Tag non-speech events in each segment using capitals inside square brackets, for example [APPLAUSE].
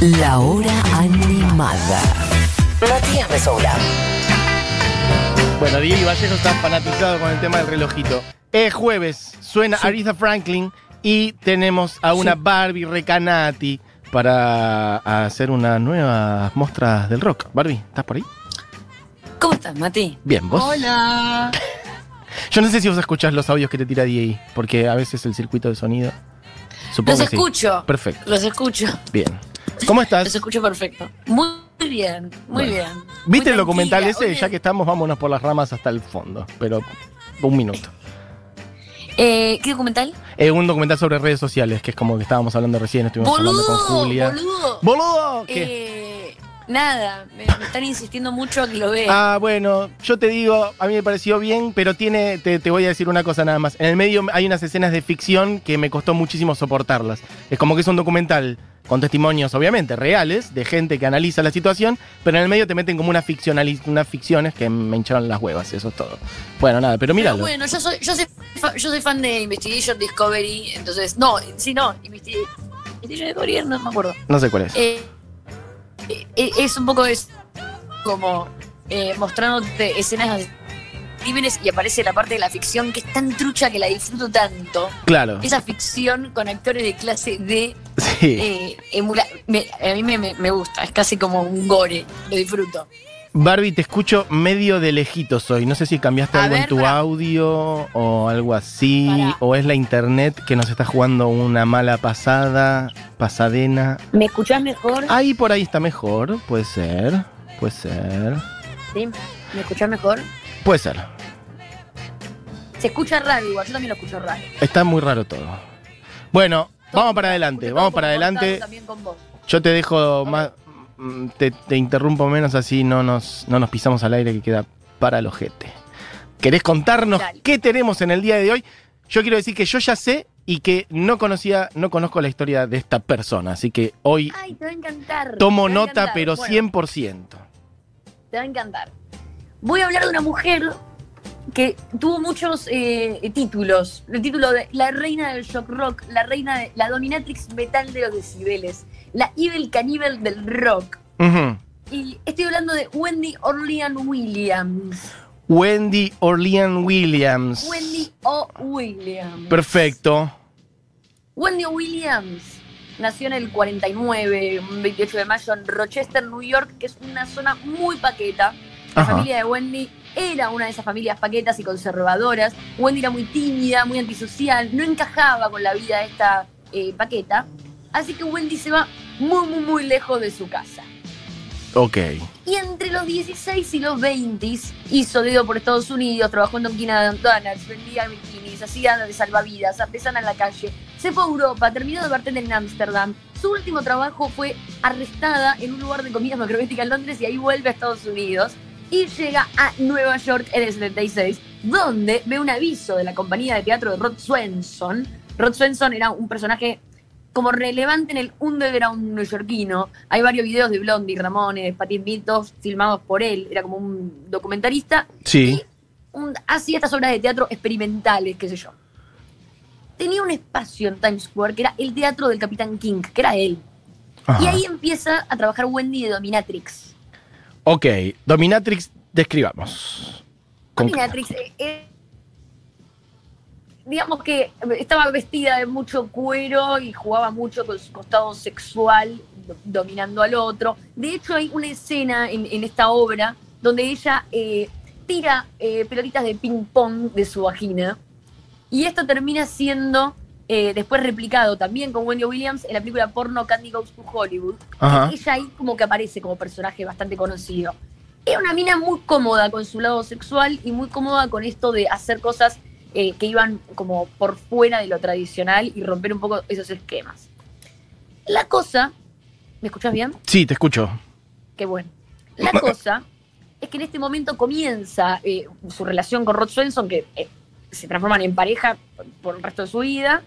La hora animada. Matías Mesoula. Bueno, Diego Vallejo está fanatizado con el tema del relojito. Es jueves, suena Aretha Franklin y tenemos a una Barbie Recanati para hacer unas nuevas muestras del rock. Barbie, ¿estás por ahí? ¿Cómo estás, Mati? Bien, vos. Hola. [LAUGHS] Yo no sé si vos escuchás los audios que te tira Diego, porque a veces el circuito de sonido. Supongo Los que sí. escucho. Perfecto. Los escucho. Bien. ¿Cómo Los estás? escucho perfecto. Muy bien, muy Bueno. bien. Muy ¿Viste el documental ese? Oye, Ya que estamos, vámonos por las ramas hasta el fondo. Pero un minuto. eh, ¿Qué documental? Es un documental sobre redes sociales, que es como que estábamos hablando recién, estuvimos hablando con Julia. boludo. ¡Boludo! ¿Qué? Eh, nada, me, me están insistiendo mucho a que lo vea. Ah, bueno, yo te digo, a mí me pareció bien, pero tiene, te, te voy a decir una cosa nada más. En el medio hay unas escenas de ficción que me costó muchísimo soportarlas. Es como que es un documental con testimonios, obviamente, reales, de gente que analiza la situación, pero en el medio te meten como una unas ficciones que me hincharon las huevas, eso es todo. Bueno, nada, pero Pero míralo. bueno, yo soy, yo, soy yo soy fan de Investigation Discovery, entonces, no, sí, no, Investi- Investigation Discovery, no me acuerdo. No sé cuál es. Eh, es un poco es como eh, mostrándote escenas de crímenes y aparece la parte de la ficción que es tan trucha que la disfruto tanto. Claro. Esa ficción con actores de clase D, Sí. eh, emula- me- a mí me- me gusta, es casi como un gore, lo disfruto. Barbie, te escucho medio de lejitos hoy. No sé si cambiaste A algo en tu audio o algo así. O es la internet que nos está jugando una mala pasada, pasadena. ¿Me escuchás mejor? Ahí por ahí está mejor. Puede ser. Puede ser. ¿Sí? ¿Me escuchás mejor? Puede ser. Se escucha raro igual, yo también lo escucho raro. Está muy raro todo. Bueno, vamos para adelante. Vamos para adelante. cortado También con vos. Yo te dejo más. Mm, Te, te interrumpo menos así no nos, no nos pisamos al aire que queda para el ojete. ¿Querés contarnos Dale. qué tenemos en el día de hoy? Yo quiero decir que yo ya sé y que no conocía, no conozco la historia de esta persona, así que hoy Ay, te va a encantar. tomo te va a nota, encantar. pero Bueno, 100%. Te va a encantar. Voy a hablar de una mujer que tuvo muchos eh, títulos. El título de La reina del shock rock, la reina de la dominatrix metal de los decibeles, la evil caníbal del rock. Y estoy hablando de Wendy Orlean Williams. Wendy Orlean Williams. Wendy O. Williams. Perfecto. Wendy Williams nació en el 49, un 28 de mayo, en Rochester, New York, que es una zona muy paqueta. La Ajá. familia de Wendy era una de esas familias paquetas y conservadoras. Wendy era muy tímida, muy antisocial, no encajaba con la vida de esta eh, paqueta. Así que Wendy se va muy, muy, muy lejos de su casa. Ok. Y entre los 16 y los 20 hizo dedo por Estados Unidos, trabajó en Dunkin' Donuts, vendía bikinis, hacía de salvavidas, artesana en la calle. Se fue a Europa, terminó de bartender en Ámsterdam. Su último trabajo fue arrestada en un lugar de comida macrobética en Londres y ahí vuelve a Estados Unidos. Y llega a Nueva York en el 76, donde ve un aviso de la compañía de teatro de Rod Swenson. Rod Swenson era un personaje como relevante en el underground neoyorquino. Hay varios videos de Blondie, Ramones, Smith, todos filmados por él. Era como un documentarista. Sí. Hacía estas obras de teatro experimentales, qué sé yo. Tenía un espacio en Times Square que era el teatro del Capitán King, que era él. Ajá. Y ahí empieza a trabajar Wendy de Dominatrix. Ok. Dominatrix, describamos. Dominatrix, eh, eh, digamos que estaba vestida de mucho cuero y jugaba mucho con su costado sexual, do- dominando al otro. De hecho, hay una escena en, en esta obra donde ella eh, tira eh, pelotitas de ping-pong de su vagina. Y esto termina siendo eh, después replicado también con Wendy Williams en la película porno Candy Goes to Hollywood. Ajá. Ella ahí como que aparece como personaje bastante conocido. Era una mina muy cómoda con su lado sexual y muy cómoda con esto de hacer cosas eh, que iban como por fuera de lo tradicional y romper un poco esos esquemas. La cosa, ¿me escuchas bien? Sí, te escucho. Qué bueno. La [COUGHS] cosa es que en este momento comienza eh, su relación con Rod Swenson, que eh, se transforman en pareja por, el resto de su vida,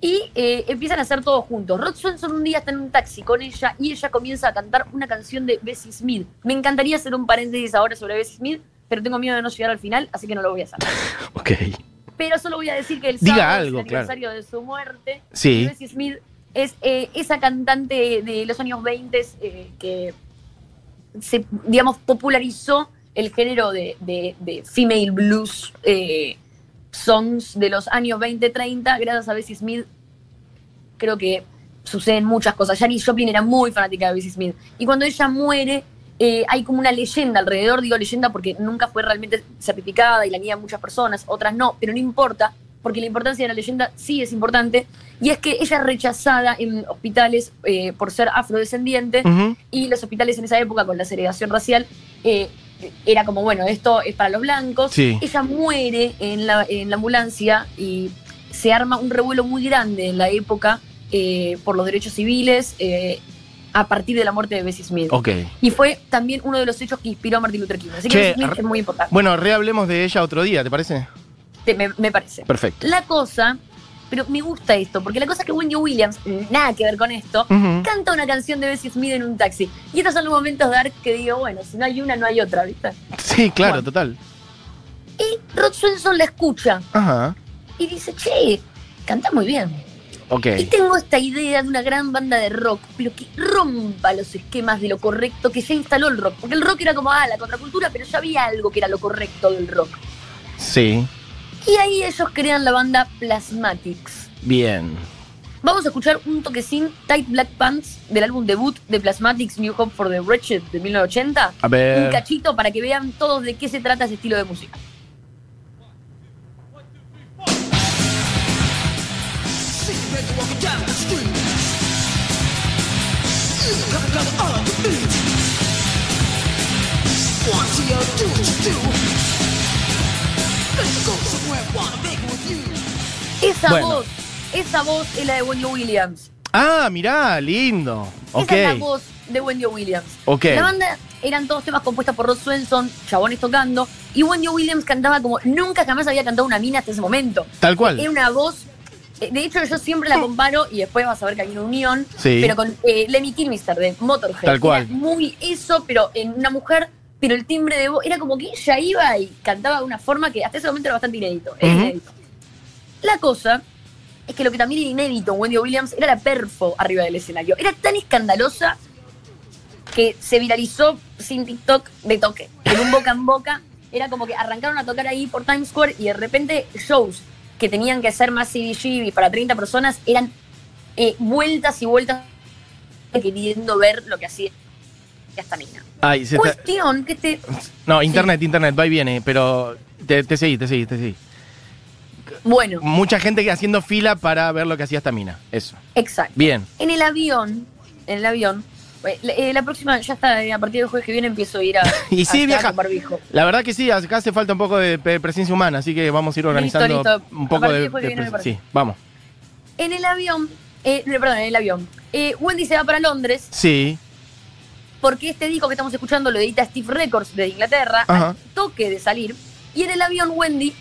y eh, empiezan a hacer todo juntos. Rod Swenson un día está en un taxi con ella y ella comienza a cantar una canción de Bessie Smith. Me encantaría hacer un paréntesis ahora sobre Bessie Smith, pero tengo miedo de no llegar al final, así que no lo voy a hacer. [LAUGHS] Ok. Pero solo voy a decir que el Diga sábado algo, es el claro. aniversario de su muerte. Sí. Bessie Smith es eh, esa cantante de los años 20 eh, que se, digamos, popularizó el género de, de- de female blues eh, songs de los años 20-30, gracias a Bessie Smith. Creo que suceden muchas cosas. Janis Joplin era muy fanática de Bessie Smith. Y cuando ella muere, eh, hay como una leyenda alrededor, digo leyenda porque nunca fue realmente certificada y la niegan muchas personas, otras no, pero no importa, porque la importancia de la leyenda sí es importante. Y es que ella es rechazada en hospitales eh, por ser afrodescendiente y los hospitales en esa época con la segregación racial eh, era como, bueno, esto es para los blancos. Sí. Ella muere en la, en la ambulancia y se arma un revuelo muy grande en la época eh, por los derechos civiles a partir de la muerte de Bessie Smith. Y fue también uno de los hechos que inspiró a Martin Luther King. Así que Che, Bessie Smith es muy importante, Bueno, rehablemos de ella otro día, ¿te parece? te- me, me parece. Perfecto. La cosa, pero me gusta esto, porque la cosa es que Wendy Williams, nada que ver con esto, canta una canción de Bessie Smith en un taxi. Y estos son los momentos dark que digo, bueno, si no hay una, no hay otra, ¿viste? Sí, claro, Bueno. total. Y Rod Swenson la escucha Ajá. y dice, che, canta muy bien. Y tengo esta idea de una gran banda de rock, pero que rompa los esquemas de lo correcto que ya instaló el rock. Porque el rock era como, ah, la contracultura, pero ya había algo que era lo correcto del rock. Sí. Y ahí ellos crean la banda Plasmatics. Bien. Vamos a escuchar un toquecín Tight Black Pants del álbum debut de Plasmatics New Hope for the Wretched de 1980. A Un ver. cachito para que vean todos de qué se trata ese estilo de música. Esa Bueno. voz, esa voz es la de Wendy Williams. Ah, mirá, lindo. Esa es la voz de Wendy Williams. La banda eran todos temas compuestos por Rod Swenson, chabones tocando, y Wendy Williams cantaba como nunca jamás había cantado una mina hasta ese momento. Tal cual. Era una voz. eh, De hecho, yo siempre la comparo, y después vas a ver que hay una unión, Sí. pero con eh, Lemmy Kilmister de Motorhead. Tal cual. Era muy eso, pero en una mujer, pero el timbre de voz era como que ella iba y cantaba de una forma que hasta ese momento era bastante inédito. era Ujú. inédito. La cosa es que lo que también era inédito en Wendy Williams era la perfo arriba del escenario. Era tan escandalosa que se viralizó sin TikTok de toque. En un boca en boca. Era como que arrancaron a tocar ahí por Times Square y de repente shows que tenían que ser más CBGB para 30 personas eran eh, vueltas y vueltas queriendo ver lo que hacía esta mina. Ay, se está- Cuestión que este. No, internet, internet, va y viene, pero te, te seguí, te seguí, te seguí. Bueno, Mucha gente haciendo fila para ver lo que hacía esta mina. Eso. exacto. Bien. En el avión, en el avión, eh, la, eh, la próxima, ya está, eh, a partir del jueves que viene empiezo a ir a. [LAUGHS] Y sí, viaja. barbijo. La verdad que sí, acá hace falta un poco de presencia humana, así que vamos a ir organizando listo. un poco de, de viene. Sí, vamos. En el avión, eh, perdón, en el avión. eh, Wendy se va para Londres Sí. Porque este disco que estamos escuchando lo edita Steve Records de Inglaterra, Ajá. al toque de salir. Y en el avión Wendy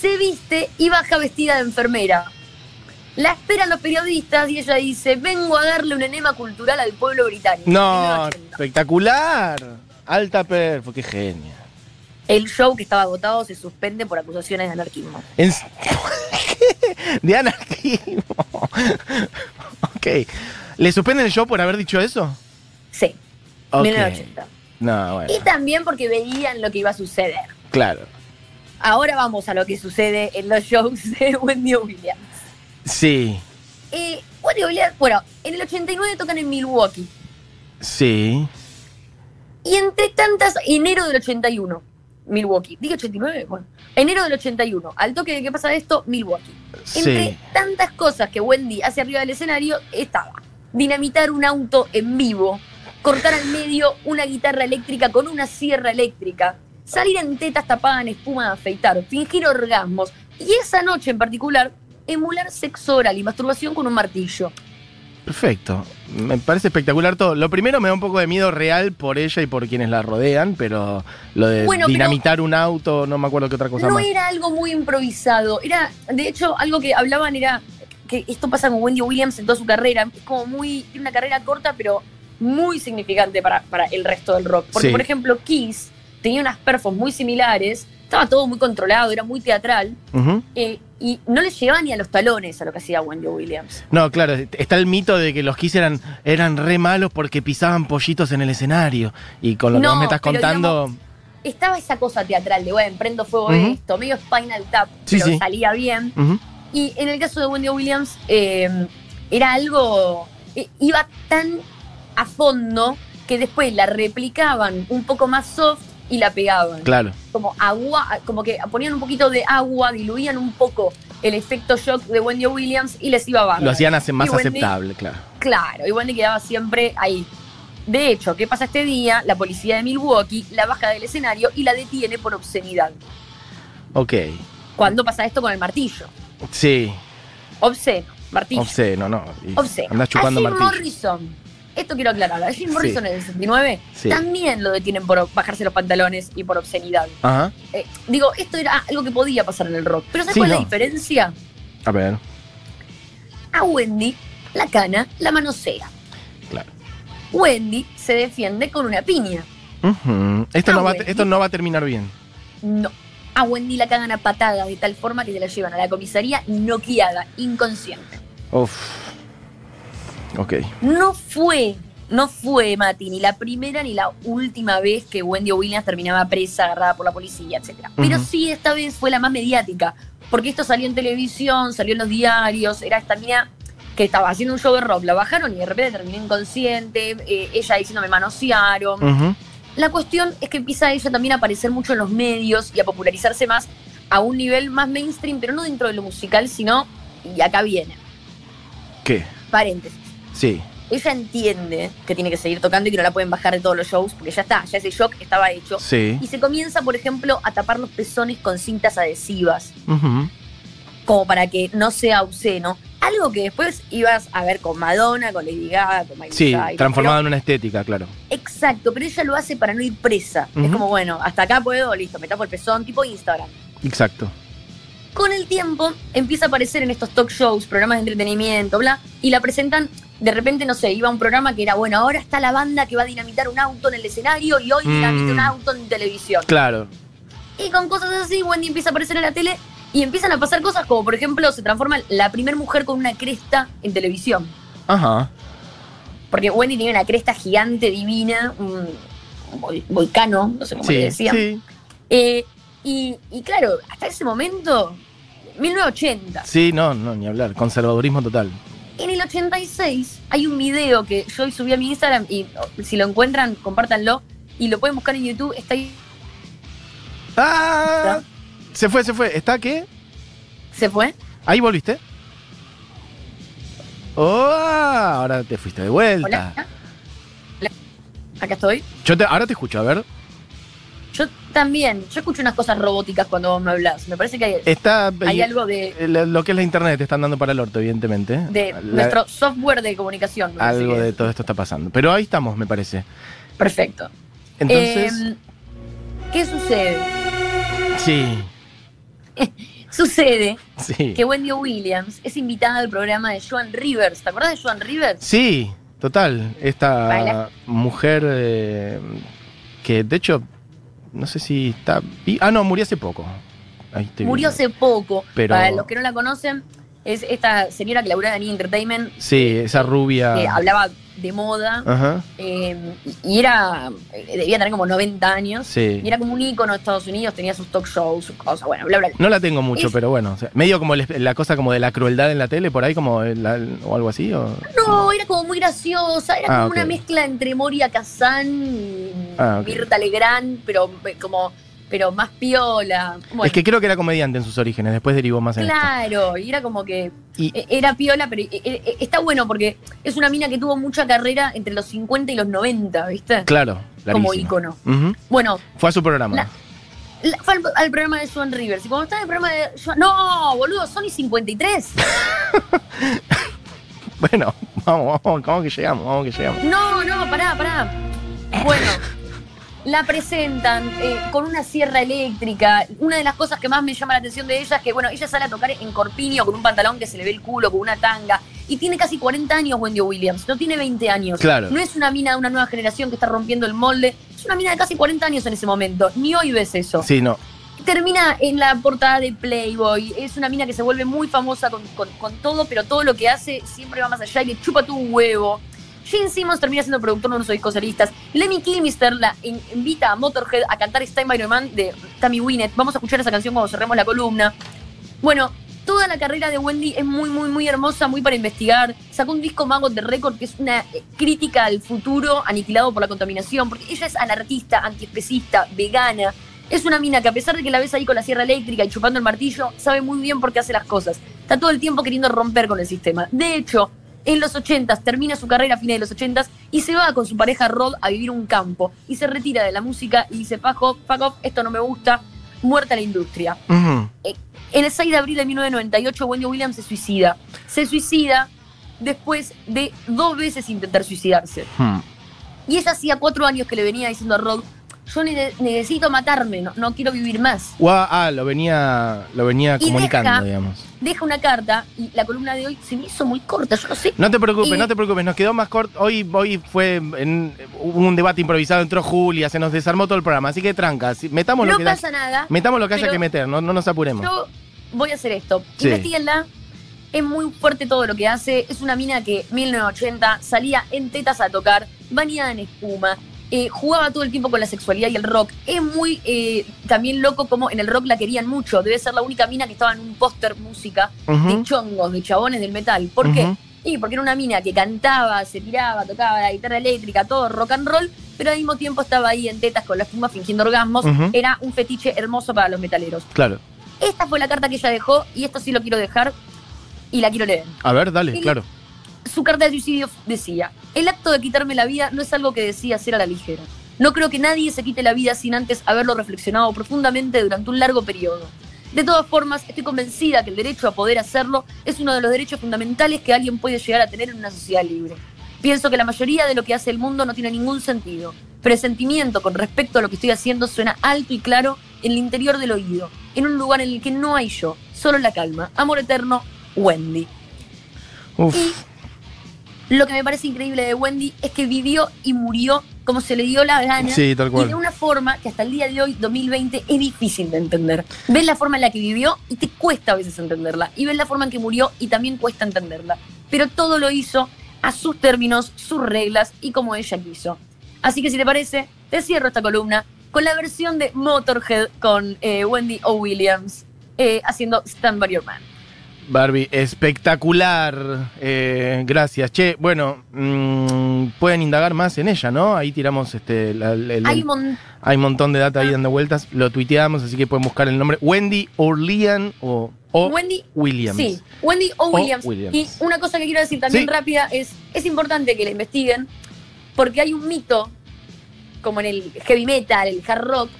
se viste y baja vestida de enfermera. La esperan los periodistas y ella dice, vengo a darle un enema cultural al pueblo británico. No, 1980. espectacular. Alta perfo, qué genia. El show que estaba agotado se suspende por acusaciones de anarquismo. [LAUGHS] De anarquismo. [LAUGHS] ok. ¿Le suspenden el show por haber dicho eso? Sí, Ok. 1980. No, bueno. Y también porque veían lo que iba a suceder. Claro. Ahora vamos a lo que sucede en los shows de [LAUGHS] Wendy Williams. Sí. Eh, Wendy Williams, bueno, en el 89 tocan en Milwaukee. Sí. Y entre tantas, enero del 81, Milwaukee. ¿Dije 89? Bueno, enero del 81. Al toque de qué pasa esto, Milwaukee. Entre Sí. tantas cosas que Wendy hace arriba del escenario, estaba dinamitar un auto en vivo, cortar al medio una guitarra eléctrica con una sierra eléctrica, salir en tetas tapadas en espuma de afeitar, fingir orgasmos y esa noche en particular, emular sexo oral y masturbación con un martillo. Perfecto. Me parece espectacular todo. Lo primero me da un poco de miedo real por ella y por quienes la rodean, pero lo de Bueno, dinamitar un auto, no me acuerdo qué otra cosa No más. era algo muy improvisado. Era, de hecho, algo que hablaban era que esto pasa con Wendy Williams en toda su carrera. Es como muy, tiene una carrera corta, pero muy significante para, para el resto del rock. Porque, Sí. por ejemplo, Kiss tenía unas perfos muy similares, estaba todo muy controlado, era muy teatral. Eh, y no le llegaba ni a los talones a lo que hacía Wendy Williams. No, claro, está el mito de que los Kiss eran, eran re malos porque pisaban pollitos en el escenario. Y con lo que vos me estás contando. Estaba esa cosa teatral de, bueno, prendo fuego Ujú. esto, medio Spinal Tap, Sí, pero sí. salía bien. Y en el caso de Wendy Williams, eh, era algo. eh, iba tan a fondo que después la replicaban un poco más soft y la pegaban. Claro. Como agua, como que ponían un poquito de agua, diluían un poco el efecto shock de Wendy Williams y les iba bárbaro. Lo hacían hace- más Wendy- aceptable, claro. Claro, y Wendy quedaba siempre ahí. De hecho, ¿qué pasa este día? La policía de Milwaukee la baja del escenario y la detiene por obscenidad. Ok. ¿Cuándo pasa esto con el martillo? Sí. Obsceno, martillo. Obsceno, no. Obsceno. Andás chupando a Jim martillo. Morrison, esto quiero aclarar, a Jim Sí. Morrison en el 69 Sí. también lo detienen por bajarse los pantalones y por obscenidad. Ajá. Eh, digo, esto era algo que podía pasar en el rock. Pero ¿sabes Sí, cuál es no. la diferencia? A ver. A Wendy, la cana, la manosea. Claro. Wendy se defiende con una piña. Esto, no va, esto no va a terminar bien. No. A Wendy la cagan a patadas de tal forma que se la llevan a la comisaría noqueada, inconsciente. Uf. Ok. No fue, no fue, Mati, ni la primera ni la última vez que Wendy Williams terminaba presa, agarrada por la policía, etc. Pero sí, esta vez fue la más mediática, porque esto salió en televisión, salió en los diarios, era esta mina que estaba haciendo un show de rock, la bajaron y de repente terminó inconsciente, eh, ella diciendo me manosearon. La cuestión es que empieza ella también a aparecer mucho en los medios y a popularizarse más a un nivel más mainstream, pero no dentro de lo musical, sino, y acá viene, ¿Qué? paréntesis. Sí. Ella entiende que tiene que seguir tocando y que no la pueden bajar de todos los shows, porque ya está, ya ese shock estaba hecho. Sí. Y se comienza, por ejemplo, a tapar los pezones con cintas adhesivas, como para que no sea obsceno. Algo que después ibas a ver con Madonna, con Lady Gaga, con Miley Sí, transformado pero- en una estética, claro. Exacto, pero ella lo hace para no ir presa. Es como, bueno, hasta acá puedo, listo, me tapo el pezón, tipo Instagram. Exacto. Con el tiempo empieza a aparecer en estos talk shows, programas de entretenimiento, bla, y la presentan, de repente, no sé, iba a un programa que era, bueno, ahora está la banda que va a dinamitar un auto en el escenario y hoy dinamita Mm. un auto en televisión. Claro. Y con cosas así, Wendy empieza a aparecer en la tele y empiezan a pasar cosas como, por ejemplo, se transforma la primera mujer con una cresta en televisión. Ajá. Porque Wendy tiene una cresta gigante, divina, un vol- volcano, no sé cómo le Sí. decían. Sí. Eh, y, y claro, hasta ese momento, 1980. Sí, no, no, ni hablar. Conservadurismo total. En el 86 hay un video que yo hoy subí a mi Instagram y oh, si lo encuentran, compártanlo y lo pueden buscar en YouTube. Está ahí. ¡Ah! Se fue, se fue. ¿Está qué? ¿Se fue? ¿Ahí volviste? ¡Oh! Ahora te fuiste de vuelta. Hola. Hola. Acá estoy. Yo te, ahora te escucho, a ver. También, yo escucho unas cosas robóticas cuando vos me hablas. Me parece que hay, Está. hay algo de, eh, lo que es la internet te están dando para el orto, evidentemente. de La- nuestro software de comunicación. me algo de es. todo esto está pasando. Pero ahí estamos, me parece. Perfecto. Entonces. Em, ¿Qué sucede? sí, [LAUGHS] Sucede sí. que Wendy Williams es invitada al programa de Joan Rivers. ¿Te acuerdas de Joan Rivers? Sí, total. Esta Baila. mujer eh, que de hecho, no sé si está... Ah, no, murió hace poco. Ahí estoy Murió hace poco. Pero- Para los que no la conocen, es esta señora que laburaba en! Entertainment, Sí, esa rubia... que hablaba de moda Ajá, eh, y era. eh, debía tener como 90 años. sí. Y era como un ícono de Estados Unidos, tenía sus talk shows, sus cosas, bueno, bla, bla, bla. No la tengo mucho, Es- pero bueno. o sea, medio como la cosa como de la crueldad en la tele, por ahí como la- o algo así. O... No, era como muy graciosa, era Ah, como una mezcla entre Moria Kazan y Ah, ok. Mirta Legrand, pero eh, como pero más piola. Bueno, Es que creo que era comediante en sus orígenes, después derivó más en esto. claro, y era como que Y- eh, era piola, pero eh, eh, está bueno porque es una mina que tuvo mucha carrera entre los 50 y los 90, ¿viste? Claro, como clarísimo. ícono. Ujú. Bueno, Fue a su programa. La- la- fue al, al programa de Joan Rivers. Y cuando estaba en el programa de Joan. ¡No, boludo! Sony 53. [LAUGHS] Bueno, vamos, vamos, vamos que llegamos, vamos que llegamos. No, no, pará, pará. Bueno, la presentan eh, con una sierra eléctrica. Una de las cosas que más me llama la atención de ella es que, bueno, ella sale a tocar en corpiño con un pantalón que se le ve el culo, con una tanga. Y tiene casi 40 años Wendy Williams, no tiene 20 años. Claro. No es una mina de una nueva generación que está rompiendo el molde. Es una mina de casi 40 años en ese momento. Ni hoy ves eso. Sí, no. termina en la portada de Playboy. Es una mina que se vuelve muy famosa con, con- con todo, pero todo lo que hace siempre va más allá y le chupa tu huevo. Gene Simmons termina siendo productor de unos discos solistas. Lemmy Kilmister la in- invita a Motorhead a cantar Stein by Man de Tammy Wynette. Vamos a escuchar esa canción cuando cerremos la columna. Bueno, toda la carrera de Wendy es muy, muy, muy hermosa, muy para investigar. Sacó un disco Maggot de Record que es una eh, crítica al futuro aniquilado por la contaminación, porque ella es anarquista, antiespecista, vegana. Es una mina que a pesar de que la ves ahí con la sierra eléctrica y chupando el martillo, sabe muy bien por qué hace las cosas. Está todo el tiempo queriendo romper con el sistema. De hecho, en los 80 termina su carrera a fines de los 80 y se va con su pareja Rod a vivir un campo y se retira de la música y dice, fuck off, fuck off, esto no me gusta, muerta la industria. Ujú. En el 6 de abril de 1998, Wendy Williams se suicida. Se suicida después de dos veces intentar suicidarse. Hmm. Y ella hacía cuatro años que le venía diciendo a Rod, yo ne- necesito matarme, no, no quiero vivir más. Ah, lo venía, lo venía Y comunicando, deja- digamos. Deja una carta y la columna de hoy se me hizo muy corta, yo no sé. No te preocupes, Y- no te preocupes, nos quedó más corto. Hoy, hoy fue en, hubo un debate improvisado, entró Julia, se nos desarmó todo el programa, así que tranca, metamos lo No que pasa nada. metamos lo que haya que meter, no, no nos apuremos. Yo voy a hacer esto. Sí. Investíguenla. Es muy fuerte todo lo que hace. Es una mina que 1980 salía en tetas a tocar, bañada en espuma. Eh, jugaba todo el tiempo con la sexualidad y el rock. Es muy eh, también loco como en el rock la querían mucho. Debe ser la única mina que estaba en un póster música de chongos, de chabones del metal. ¿Por qué? Y porque era una mina que cantaba, se tiraba, tocaba la guitarra eléctrica, todo rock and roll, pero al mismo tiempo estaba ahí en tetas con la espuma fingiendo orgasmos. Era un fetiche hermoso para los metaleros. Claro. Esta fue la carta que ella dejó y esto sí lo quiero dejar y la quiero leer. A ver, dale, Y- claro. Su carta de suicidio decía, el acto de quitarme la vida no es algo que decía hacer a la ligera. No creo que nadie se quite la vida sin antes haberlo reflexionado profundamente durante un largo periodo. De todas formas, estoy convencida que el derecho a poder hacerlo es uno de los derechos fundamentales que alguien puede llegar a tener en una sociedad libre. Pienso que la mayoría de lo que hace el mundo no tiene ningún sentido. Presentimiento con respecto a lo que estoy haciendo suena alto y claro en el interior del oído, en un lugar en el que no hay yo, solo la calma. Amor eterno, Wendy. Uf. Y lo que me parece increíble de Wendy es que vivió y murió como se le dio la gana. Sí, tal cual. Y de una forma que hasta el día de hoy, 2020, es difícil de entender. Ves la forma en la que vivió y te cuesta a veces entenderla. Y ves la forma en que murió y también cuesta entenderla. Pero todo lo hizo a sus términos, sus reglas y como ella quiso. Así que si te parece, te cierro esta columna con la versión de Motorhead con eh, Wendy O. Williams eh, haciendo Stand By Your Man. Barbie, espectacular. Eh, gracias. Che, bueno, mm, pueden indagar más en ella, ¿no? Ahí tiramos este. la- Hay un montón hay un montón de data ahí dando vueltas. Lo tuiteamos, así que pueden buscar el nombre. Wendy Orlean o, o Wendy Williams. Sí, Wendy O. O Williams. Williams. Y una cosa que quiero decir también Sí. rápida es, es importante que la investiguen porque hay un mito, como en el heavy metal, el hard rock,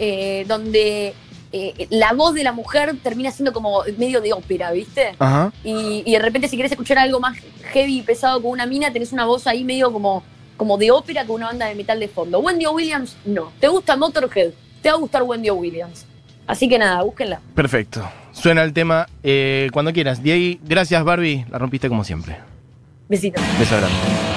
eh, donde eh, la voz de la mujer termina siendo como medio de ópera, ¿viste? Ajá. Y, y de repente si querés escuchar algo más heavy y pesado con una mina, tenés una voz ahí medio como, como de ópera con una banda de metal de fondo. Wendy. Williams, no. ¿Te gusta Motorhead? Te va a gustar Wendy. Williams. Así que nada, búsquenla. Perfecto. Suena el tema eh, cuando quieras. Diego, gracias Barbie. La rompiste como siempre. Besitos. Beso grande.